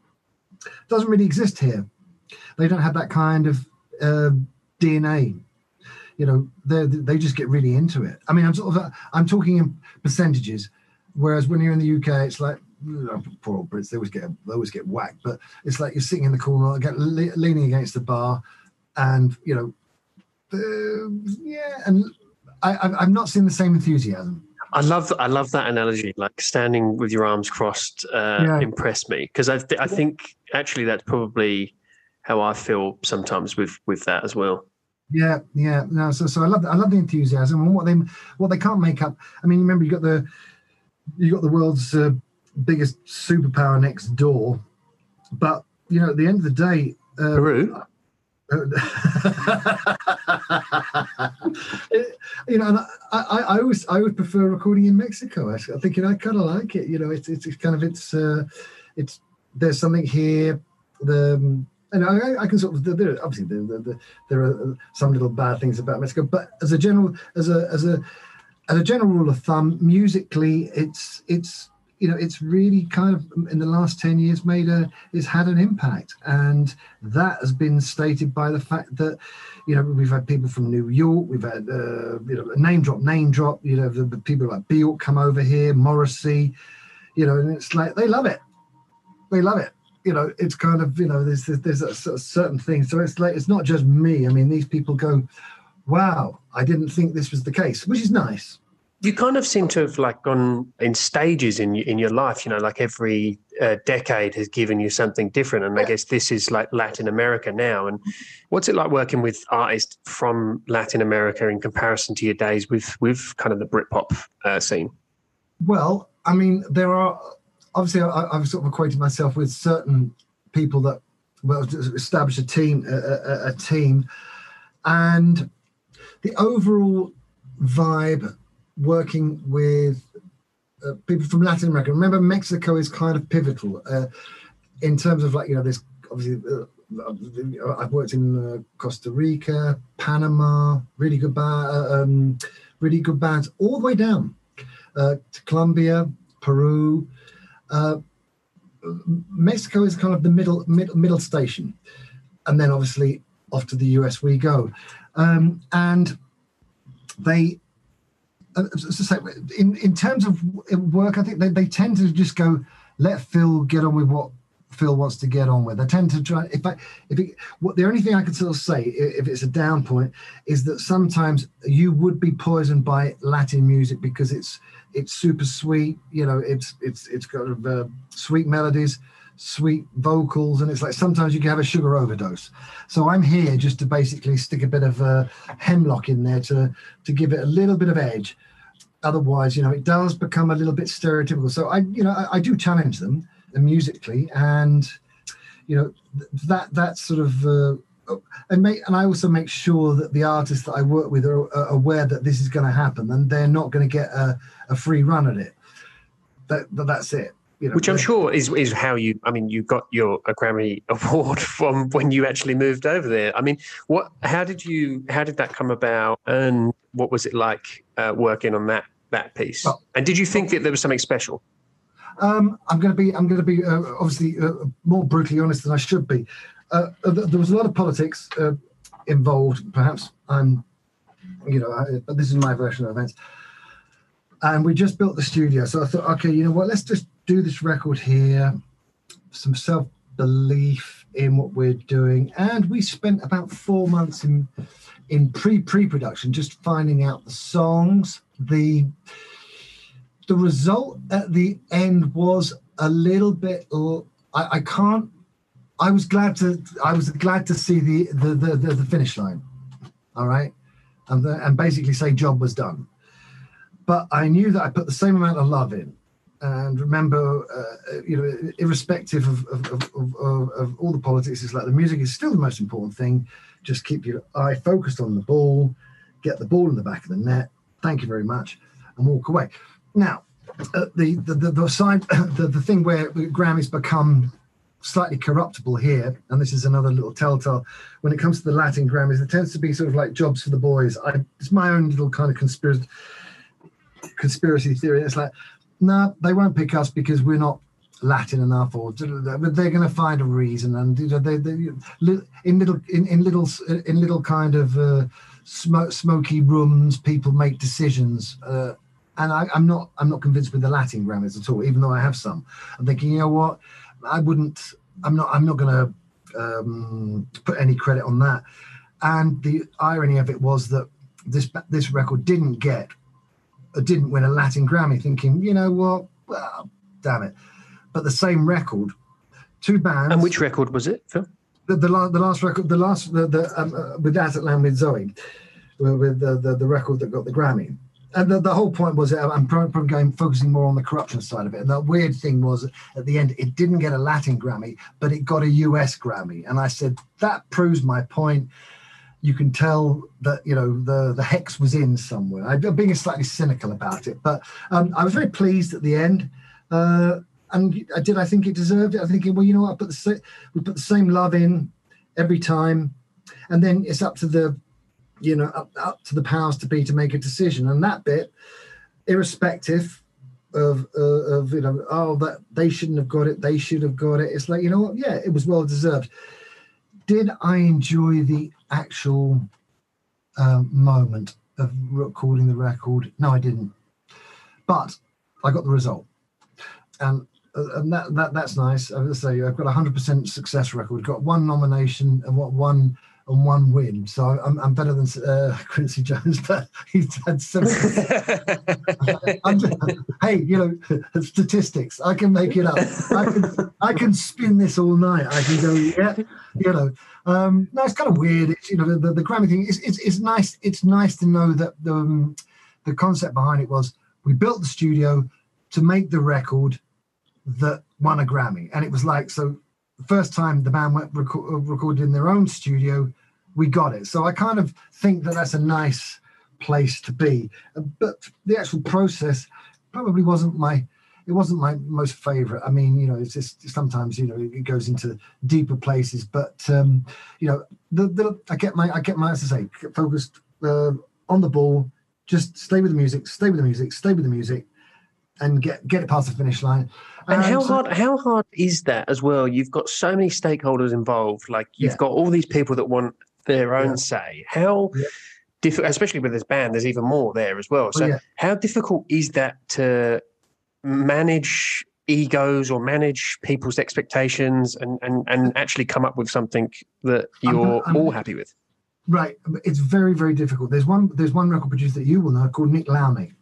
Doesn't really exist here. They don't have that kind of uh, DNA you know they they just get really into it i mean i'm sort of i'm talking in percentages whereas when you're in the uk it's like poor old brits they always get they always get whacked but it's like you're sitting in the corner get leaning against the bar and you know uh, yeah and i i've not seen the same enthusiasm I love I love that analogy. Like standing with your arms crossed uh, yeah. impressed me because I th- I think actually that's probably how I feel sometimes with with that as well. Yeah, yeah. No, so so I love I love the enthusiasm and what they what they can't make up. I mean, remember you got the you got the world's uh, biggest superpower next door, but you know at the end of the day, uh, Peru. you know, I, I, I always I would prefer recording in Mexico. I think you know, I kind of like it. You know, it's, it's, it's kind of it's uh, it's there's something here. The um, and I, I, can sort of there obviously there, there, there, are some little bad things about Mexico, but as a general as a as a as a general rule of thumb, musically, it's it's you know it's really kind of in the last 10 years made a it's had an impact. And that has been stated by the fact that you know we've had people from new york we've had uh, you know name drop name drop you know the, the people like bjork come over here morrissey you know and it's like they love it. They love it you know, it's kind of you know, there's there's a, a certain thing. So it's like it's not just me. I mean, these people go, "Wow, I didn't think this was the case," which is nice. You kind of seem to have like gone in stages in in your life. You know, like every uh, decade has given you something different, and. I guess this is like Latin America now. And what's it like working with artists from Latin America in comparison to your days with with kind of the Britpop uh, scene? Well, I mean, there are obviously I, have sort of equated myself with certain people that well establish a team a, a, a team and the overall vibe working with uh, people from Latin America. Remember, Mexico is kind of pivotal uh, in terms of like you know this obviously. Uh, I've worked in uh, Costa Rica, Panama, really good ba- uh, um, really good bands, all the way down uh, to Colombia, Peru, uh, Mexico is kind of the middle, middle middle station, and then obviously off to the US we go, um, and they. Uh, so in in terms of work, I think they, they tend to just go let Phil get on with what Phil wants to get on with. I tend to try if I if it, what the only thing I can sort of say if it's a down point is that sometimes you would be poisoned by Latin music because it's it's super sweet. You know, it's it's it's got uh, sweet melodies, sweet vocals, and it's like sometimes you can have a sugar overdose. So I'm here just to basically stick a bit of uh, hemlock in there to to give it a little bit of edge. Otherwise, you know, it does become a little bit stereotypical. So I, you know, I, I do challenge them musically, and you know, that that sort of uh, and make and I also make sure that the artists that I work with are, are aware that this is going to happen and they're not going to get a, a free run at it. That, that that's it. You know, Which I'm sure is is how you. I mean, you got your a Grammy award from when you actually moved over there. I mean, what? How did you? How did that come about? And what was it like uh, working on that that piece? Well, and did you think that there was something special? Um, I'm going to be. I'm going to be uh, obviously uh, more brutally honest than I should be. Uh, there was a lot of politics uh, involved. Perhaps I'm, you know, but this is my version of events. And we just built the studio, so I thought, okay, you know what? Let's just do this record here. Some self belief in what we're doing, and we spent about four months in in pre pre production, just finding out the songs. The the result at the end was a little bit. I, I can't I was glad to I was glad to see the the the, the, the finish line. All right, and the, and basically say job was done. But I knew that I put the same amount of love in, and remember, uh, you know, irrespective of of, of, of of all the politics, it's like the music is still the most important thing. Just keep your eye focused on the ball, get the ball in the back of the net. Thank you very much, and walk away. Now, uh, the, the the the side the, the thing where Grammys become slightly corruptible here, and this is another little telltale. When it comes to the Latin Grammys, there tends to be sort of like jobs for the boys. I, it's my own little kind of conspiracy conspiracy theory. It's like, no, nah, they won't pick us because we're not Latin enough, or but they're going to find a reason. And you know, they, they in little in, in little in little kind of uh, smoky rooms, people make decisions. Uh, and I, I'm not I'm not convinced with the Latin Grammys at all, even though I have some. I'm thinking, you know what? I wouldn't. I'm not. I'm not going to um, put any credit on that. And the irony of it was that this this record didn't get, uh, didn't win a Latin Grammy. Thinking, you know what? Well, damn it. But the same record, two bands. And which record was it, Phil? The, the, the last record, the last the, the um, uh, with Land with Zoé, with the, the the record that got the Grammy and the, the whole point was I'm probably going focusing more on the corruption side of it. And the weird thing was at the end, it didn't get a Latin Grammy, but it got a US Grammy. And I said that proves my point. You can tell that you know the the hex was in somewhere. I'm being slightly cynical about it, but um, I was very pleased at the end. Uh, and I did I think it deserved it? I think well, you know what, I put the we put the same love in every time, and then it's up to the you know, up, up to the powers to be to make a decision. And that bit, irrespective of, uh, of you know, oh, that they shouldn't have got it, they should have got it. It's like, you know what? Yeah, it was well deserved. Did I enjoy the actual uh, moment of recording the record? No, I didn't. But I got the result. And uh, and that, that that's nice. I would say I've got a hundred percent success record. Got one nomination and what one and one win. So I'm, I'm better than uh, Quincy Jones, but he's had some. hey, you know, statistics. I can make it up. I can, I can spin this all night. I can go, yeah, you know. Um, no, it's kind of weird. It's you know the, the, the Grammy thing. It's, it's, it's nice. It's nice to know that the um, the concept behind it was we built the studio to make the record that won a Grammy, and it was like so first time the band went record, recorded in their own studio, we got it. So I kind of think that that's a nice place to be. But the actual process probably wasn't my it wasn't my most favorite. I mean, you know, it's just sometimes you know it goes into deeper places. But um, you know, the, the I get my I get my as I say focused uh, on the ball. Just stay with the music, stay with the music, stay with the music, and get get it past the finish line. And um, how so, hard how hard is that as well? You've got so many stakeholders involved. Like you've yeah. got all these people that want their own yeah. say. How yeah. difficult, especially with this band, there's even more there as well. So how difficult is that to manage egos or manage people's expectations and and and actually come up with something that you're I'm, I'm, all happy with? Right, it's very very difficult. There's one there's one record producer that you will know called Nick Launay.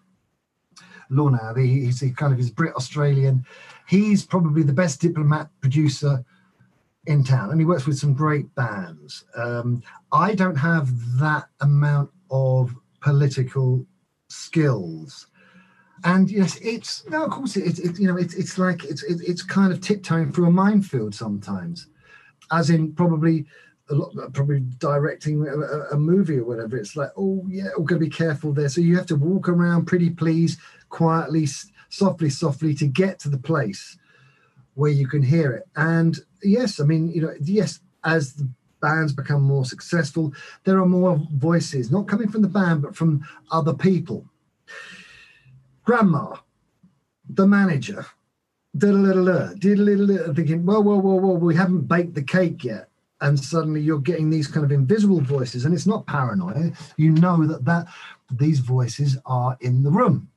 Lorna. He's kind of he's Brit Australian. He's probably the best diplomat producer in town, and he works with some great bands. Um, I don't have that amount of political skills. And yes, it's no, of course, it's it, you know, it's it's like it's it, it's kind of tiptoeing through a minefield sometimes, as in probably a lot, probably directing a, a, movie or whatever. It's like, oh yeah, we're going to be careful there. So you have to walk around pretty please, quietly, softly, softly to get to the place where you can hear it. And yes, I mean, you know, yes, as the bands become more successful, there are more voices, not coming from the band, but from other people. Grandma, the manager, thinking, whoa, whoa, whoa, whoa, we haven't baked the cake yet. And suddenly you're getting these kind of invisible voices, and it's not paranoia. You know that that these voices are in the room.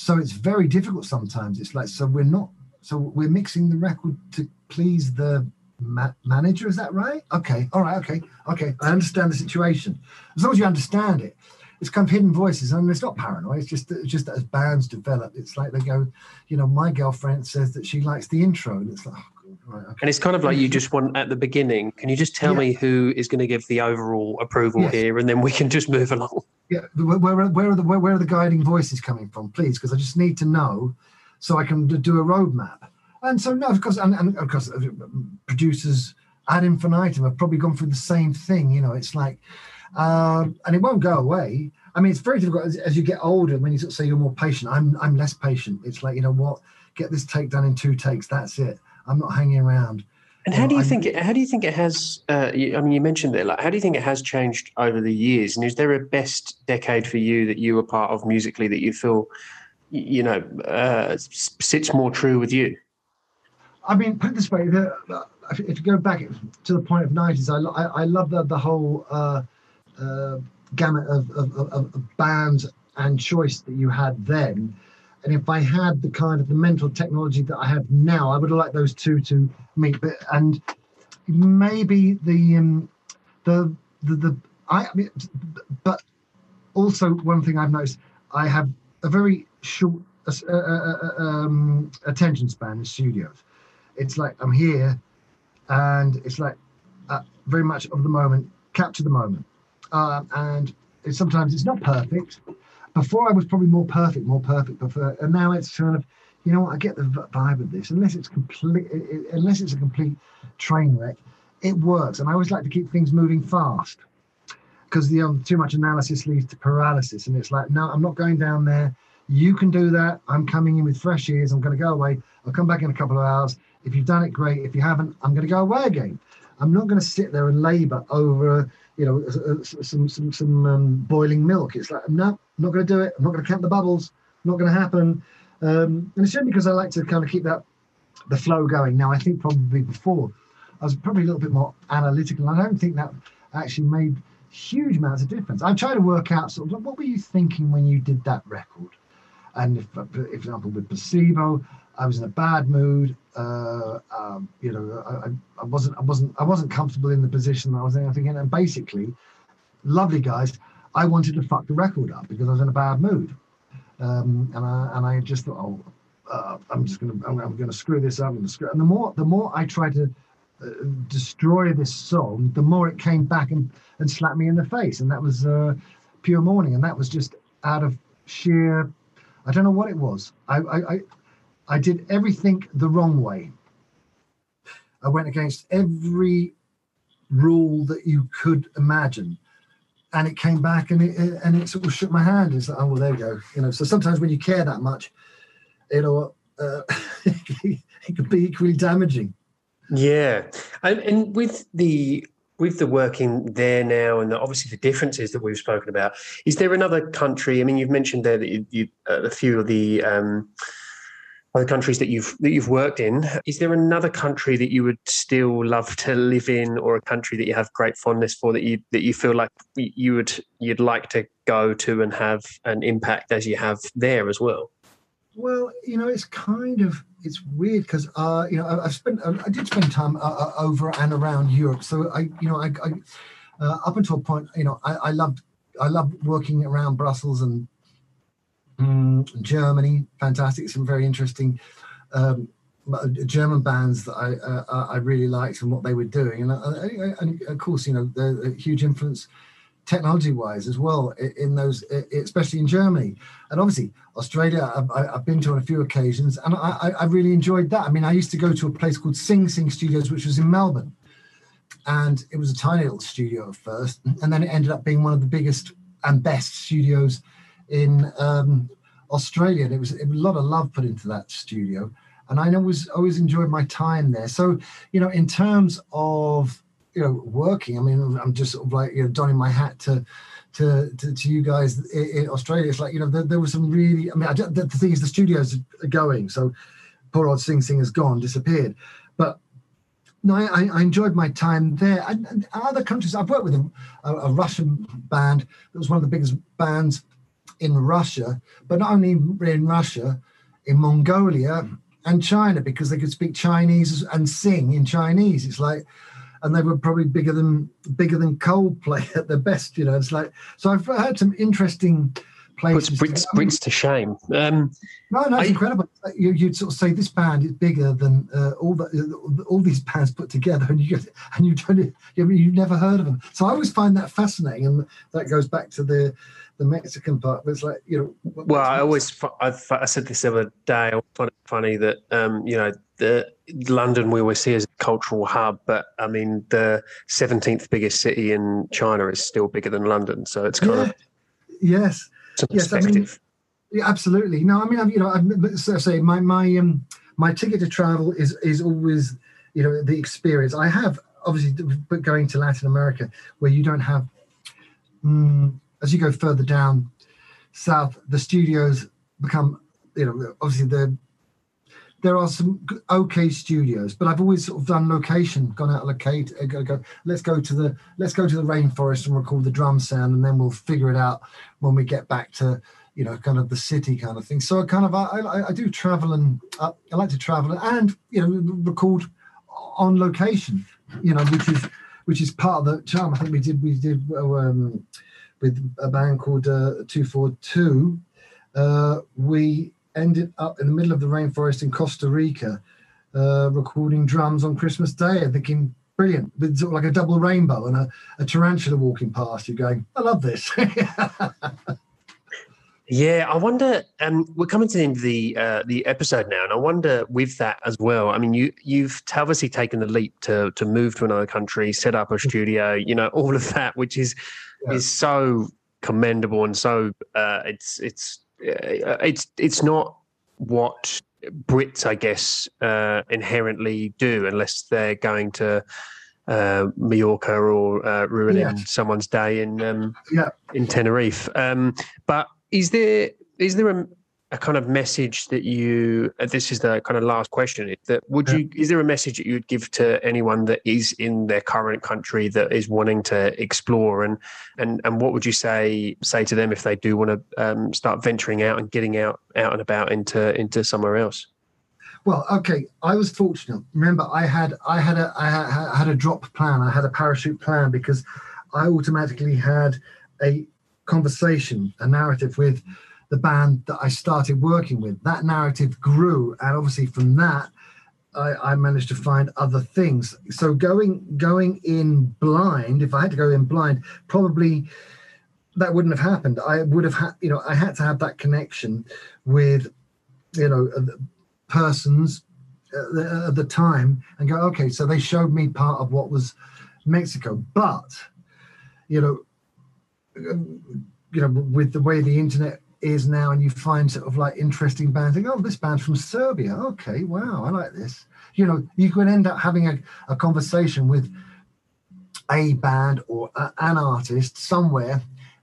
So it's very difficult sometimes. It's like so we're not so we're mixing the record to please the ma- manager. Is that right? Okay, all right, okay, okay. I understand the situation. As long as you understand it, it's kind of hidden voices, I and mean, it's not paranoid. It's just it's just that as bands develop, it's like they go, you know, my girlfriend says that she likes the intro, and it's like. Oh, Right, okay. And it's kind of like you just want at the beginning. Can you just tell yeah. me who is going to give the overall approval yes. here, and then we can just move along? Yeah, where, where, are the where, where, are the guiding voices coming from, please? Because I just need to know, so I can do a roadmap. And so no, of course, and, and of course, uh, producers ad infinitum have probably gone through the same thing. You know, it's like, um, and it won't go away. I mean, it's very difficult as, as, you get older. When you sort of say you're more patient, I'm I'm less patient. It's like you know what, get this take done in two takes. That's it. I'm not hanging around. And how do you think it? How do you think it has? Uh, I mean, you mentioned it. Like, how do you think it has changed over the years? And is there a best decade for you that you were part of musically that you feel, you know, uh, sits more true with you? I mean, put it this way: the, if you go back to the point of nineties, I, I, I love the the whole uh, uh, gamut of, of, of, of bands and choice that you had then. And if I had the kind of the mental technology that I have now, I would have liked those two to meet. But and maybe the um, the the, the I, I mean, but also one thing I've noticed, I have a very short uh, uh, um, attention span in studios. It's like I'm here, and it's like uh, very much of the moment, capture the moment, uh, and it, sometimes it's not perfect, before I was probably more perfect, more perfect, prefer, and now it's kind of, you know what, I get the vibe of this. Unless it's complete, unless it's a complete train wreck, it works. And I always like to keep things moving fast because the um, too much analysis leads to paralysis. And it's like, no, I'm not going down there. You can do that. I'm coming in with fresh ears. I'm going to go away. I'll come back in a couple of hours. If you've done it, great. If you haven't, I'm going to go away again. I'm not going to sit there and labour over, you know, some some some um, boiling milk. It's like, no, I'm not going to do it. I'm not going to count the bubbles. Not going to happen. Um, and it's only because I like to kind of keep that the flow going. Now, I think probably before I was probably a little bit more analytical. I don't think that actually made huge amounts of difference. I'm trying to work out sort of what were you thinking when you did that record? And if, for example, with placebo, I was in a bad mood. Uh, um, you know, I, I, wasn't, I wasn't, I wasn't comfortable in the position I was in. I thinking, and basically, lovely guys, I wanted to fuck the record up because I was in a bad mood, um, and I and I just thought, oh, uh, I'm just gonna I'm, I'm, gonna screw this up. I'm gonna screw. And the more the more I tried to uh, destroy this song, the more it came back and and slapped me in the face, and that was uh, Pure Morning, and that was just out of sheer, I don't know what it was. I I I, did everything the wrong way. I went against every rule that you could imagine and it came back and it and it sort of shook my hand. It's like, oh well, there you go. You know, so sometimes when you care that much, you know, uh, it could be equally damaging. Yeah, and, and with the with the working there now, and the, obviously the differences that we've spoken about, is there another country? I mean, you've mentioned there that you, you uh, a few of the um, other countries that you've that you've worked in. Is there another country that you would still love to live in, or a country that you have great fondness for that you that you feel like you would you'd like to go to and have an impact as you have there as well? Well, you know, it's kind of it's weird because uh, you know I, have spent I did spend time uh, uh, over and around Europe, so I you know I, I uh, up until a point you know I, I loved I loved working around Brussels and Mm, Germany, fantastic. Some very interesting um, German bands that I uh, I really liked and what they were doing, and, uh, and of course, you know, the huge influence technology-wise as well in those, especially in Germany, and obviously Australia. I've, I've been to on a few occasions, and I, I really enjoyed that. I mean, I used to go to a place called Sing Sing Studios, which was in Melbourne, and it was a tiny little studio at first, and then it ended up being one of the biggest and best studios in um, Australia. And it was, it was a lot of love put into that studio, and I always always enjoyed my time there. So you know, in terms of you know working, I mean, I'm just sort of like you know donning my hat to. To, to, to you guys in, Australia, it's like you know there, there was some really. I mean, I, the, the thing is, the studios are going, so poor old Sing Sing has gone, disappeared. But no, I, I, enjoyed my time there. And, and, other countries, I've worked with a, a, a, Russian band that was one of the biggest bands in Russia, but not only in Russia, in Mongolia and China, because they could speak Chinese and sing in Chinese. It's like, and they were probably bigger than bigger than Coldplay at their best. You know, it's like so. I've heard some interesting places. Puts Brits, Brits to shame. Um, no, no, it's I, incredible. You, would sort of say this band is bigger than uh, all the all these bands put together, and you get, and you don't you you've never heard of them. So I always find that fascinating, and that goes back to the the Mexican part. But it's like you know. Well, I always I, I said this the other day. I find it funny that um, you know the London we always see as a cultural hub, but I mean the seventeenth biggest city in China is still bigger than London, so it's kind yeah. of yes yes, I mean, yeah, absolutely. No, I mean, you know, I so say my my um my ticket to travel is is always you know the experience. I have obviously but going to Latin America where you don't have um, as you go further down south, the studios become you know obviously the there are some okay studios, but I've always sort of done location, gone out of locate, uh, go, go, let's go to the let's go to the rainforest and record the drum sound, and then we'll figure it out when we get back to you know kind of the city kind of thing. So I kind of I, I, I do travel and uh, I like to travel and you know record on location, you know, which is which is part of the charm. I think we did we did um, with a band called uh, Two Four Two. Uh, we ended up in the middle of the rainforest in Costa Rica, uh, recording drums on Christmas Day and thinking, brilliant, with sort of like a double rainbow and a, a tarantula walking past you, going, I love this. yeah, I wonder. Um, we're coming to the end of the uh, the episode now, and I wonder with that as well. I mean, you you've obviously taken the leap to to move to another country, set up a mm-hmm. studio, you know, all of that, which is yeah. is so commendable and so uh, it's it's uh, it's it's not what Brits, I guess, uh, inherently do, unless they're going to uh, Mallorca or uh, ruining yeah. someone's day in um, yeah. in Tenerife. Um, but is there is there a, a kind of message that you uh, this is the kind of last question that would you is there a message that you would give to anyone that is in their current country that is wanting to explore? And and and what would you say say to them if they do want to um, start venturing out and getting out out and about into into somewhere else? Well okay i was fortunate. Remember i had i had a i had a drop plan. I had a parachute plan because i automatically had a conversation a narrative with the band that I started working with. That narrative grew, and obviously from that, I, I, managed to find other things. So going going in blind, if I had to go in blind, probably that wouldn't have happened. I would have had, you know, I had to have that connection with, you know, persons at the, at the time and go, okay, so they showed me part of what was Mexico, but you know, you know, with the way the internet is now, and you find sort of like interesting bands. Think, oh, this band's from Serbia. Okay, wow, I like this. You know, you can end up having a, a conversation with a band or a, an artist somewhere,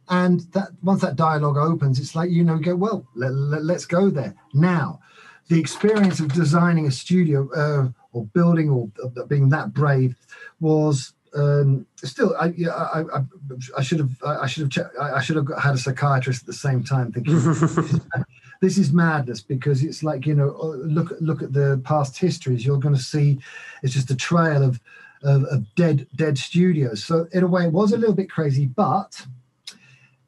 and that once that dialogue opens, it's like you know, go well, let, let, let's go there now. The experience of designing a studio uh, or building or uh, being that brave was um, still, I, yeah, I, I, I, should have, I should have, checked, I should have had a psychiatrist at the same time, thinking this is madness because it's like you know, uh, look, look at the past histories. You're going to see it's just a trail of, of, of dead, dead studios. So in a way, it was a little bit crazy, but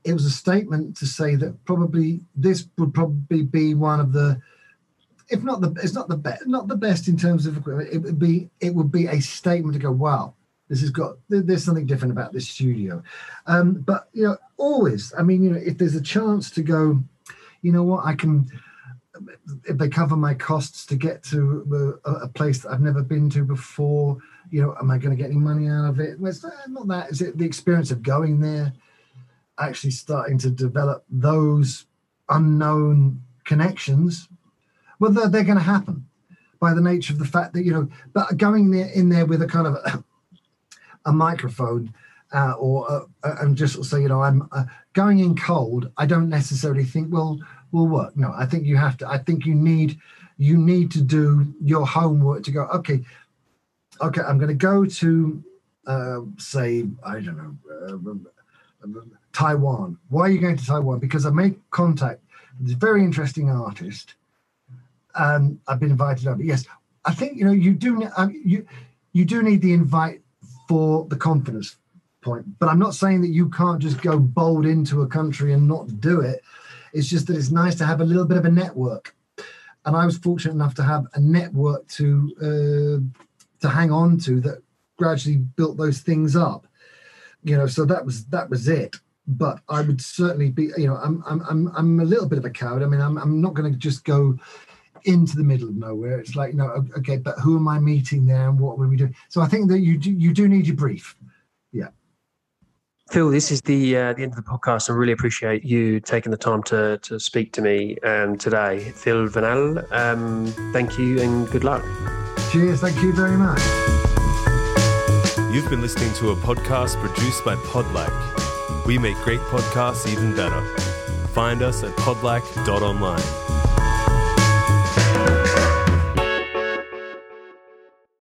it was a statement to say that probably this would probably be one of the if not the it's not the best not the best in terms of equipment it would be it would be a statement to go wow this has got there's something different about this studio um, but you know always i mean you know if there's a chance to go you know what i can if they cover my costs to get to a, a place that i've never been to before you know, am I going to get any money out of it? Well, it's not that. Is it the experience of going there, actually starting to develop those unknown connections? Well, they're, they're going to happen by the nature of the fact that you know, but going there in there with a kind of a, microphone uh, or uh, uh and just say, you know, I'm uh, going in cold. I don't necessarily think will will work. No, I think you have to. I think you need you need to do your homework to go. Okay, okay, I'm going to go to uh, say I don't know uh, Taiwan. Why are you going to Taiwan? Because I made contact with a very interesting artist um, I've been invited over. Yes, I think you know you do um, you you do need the invite for the confidence point, but I'm not saying that you can't just go bold into a country and not do it. It's just that it's nice to have a little bit of a network, and I was fortunate enough to have a network to uh, to hang on to that gradually built those things up. You know, so that was that was it but I would certainly be, you know, I'm I'm I'm I'm a little bit of a coward. I mean, I'm I'm not going to just go into the middle of nowhere. It's like, no, okay, but who am I meeting there and what will we do? So I think that you do, you do need your brief. Yeah. Phil, this is the uh, the end of the podcast. I really appreciate you taking the time to to speak to me um, today, Phil Vinall. Um, thank you and good luck. Cheers. Thank you very much. You've been listening to a podcast produced by Podlike. We make great podcasts even better. Find us at podlike.online.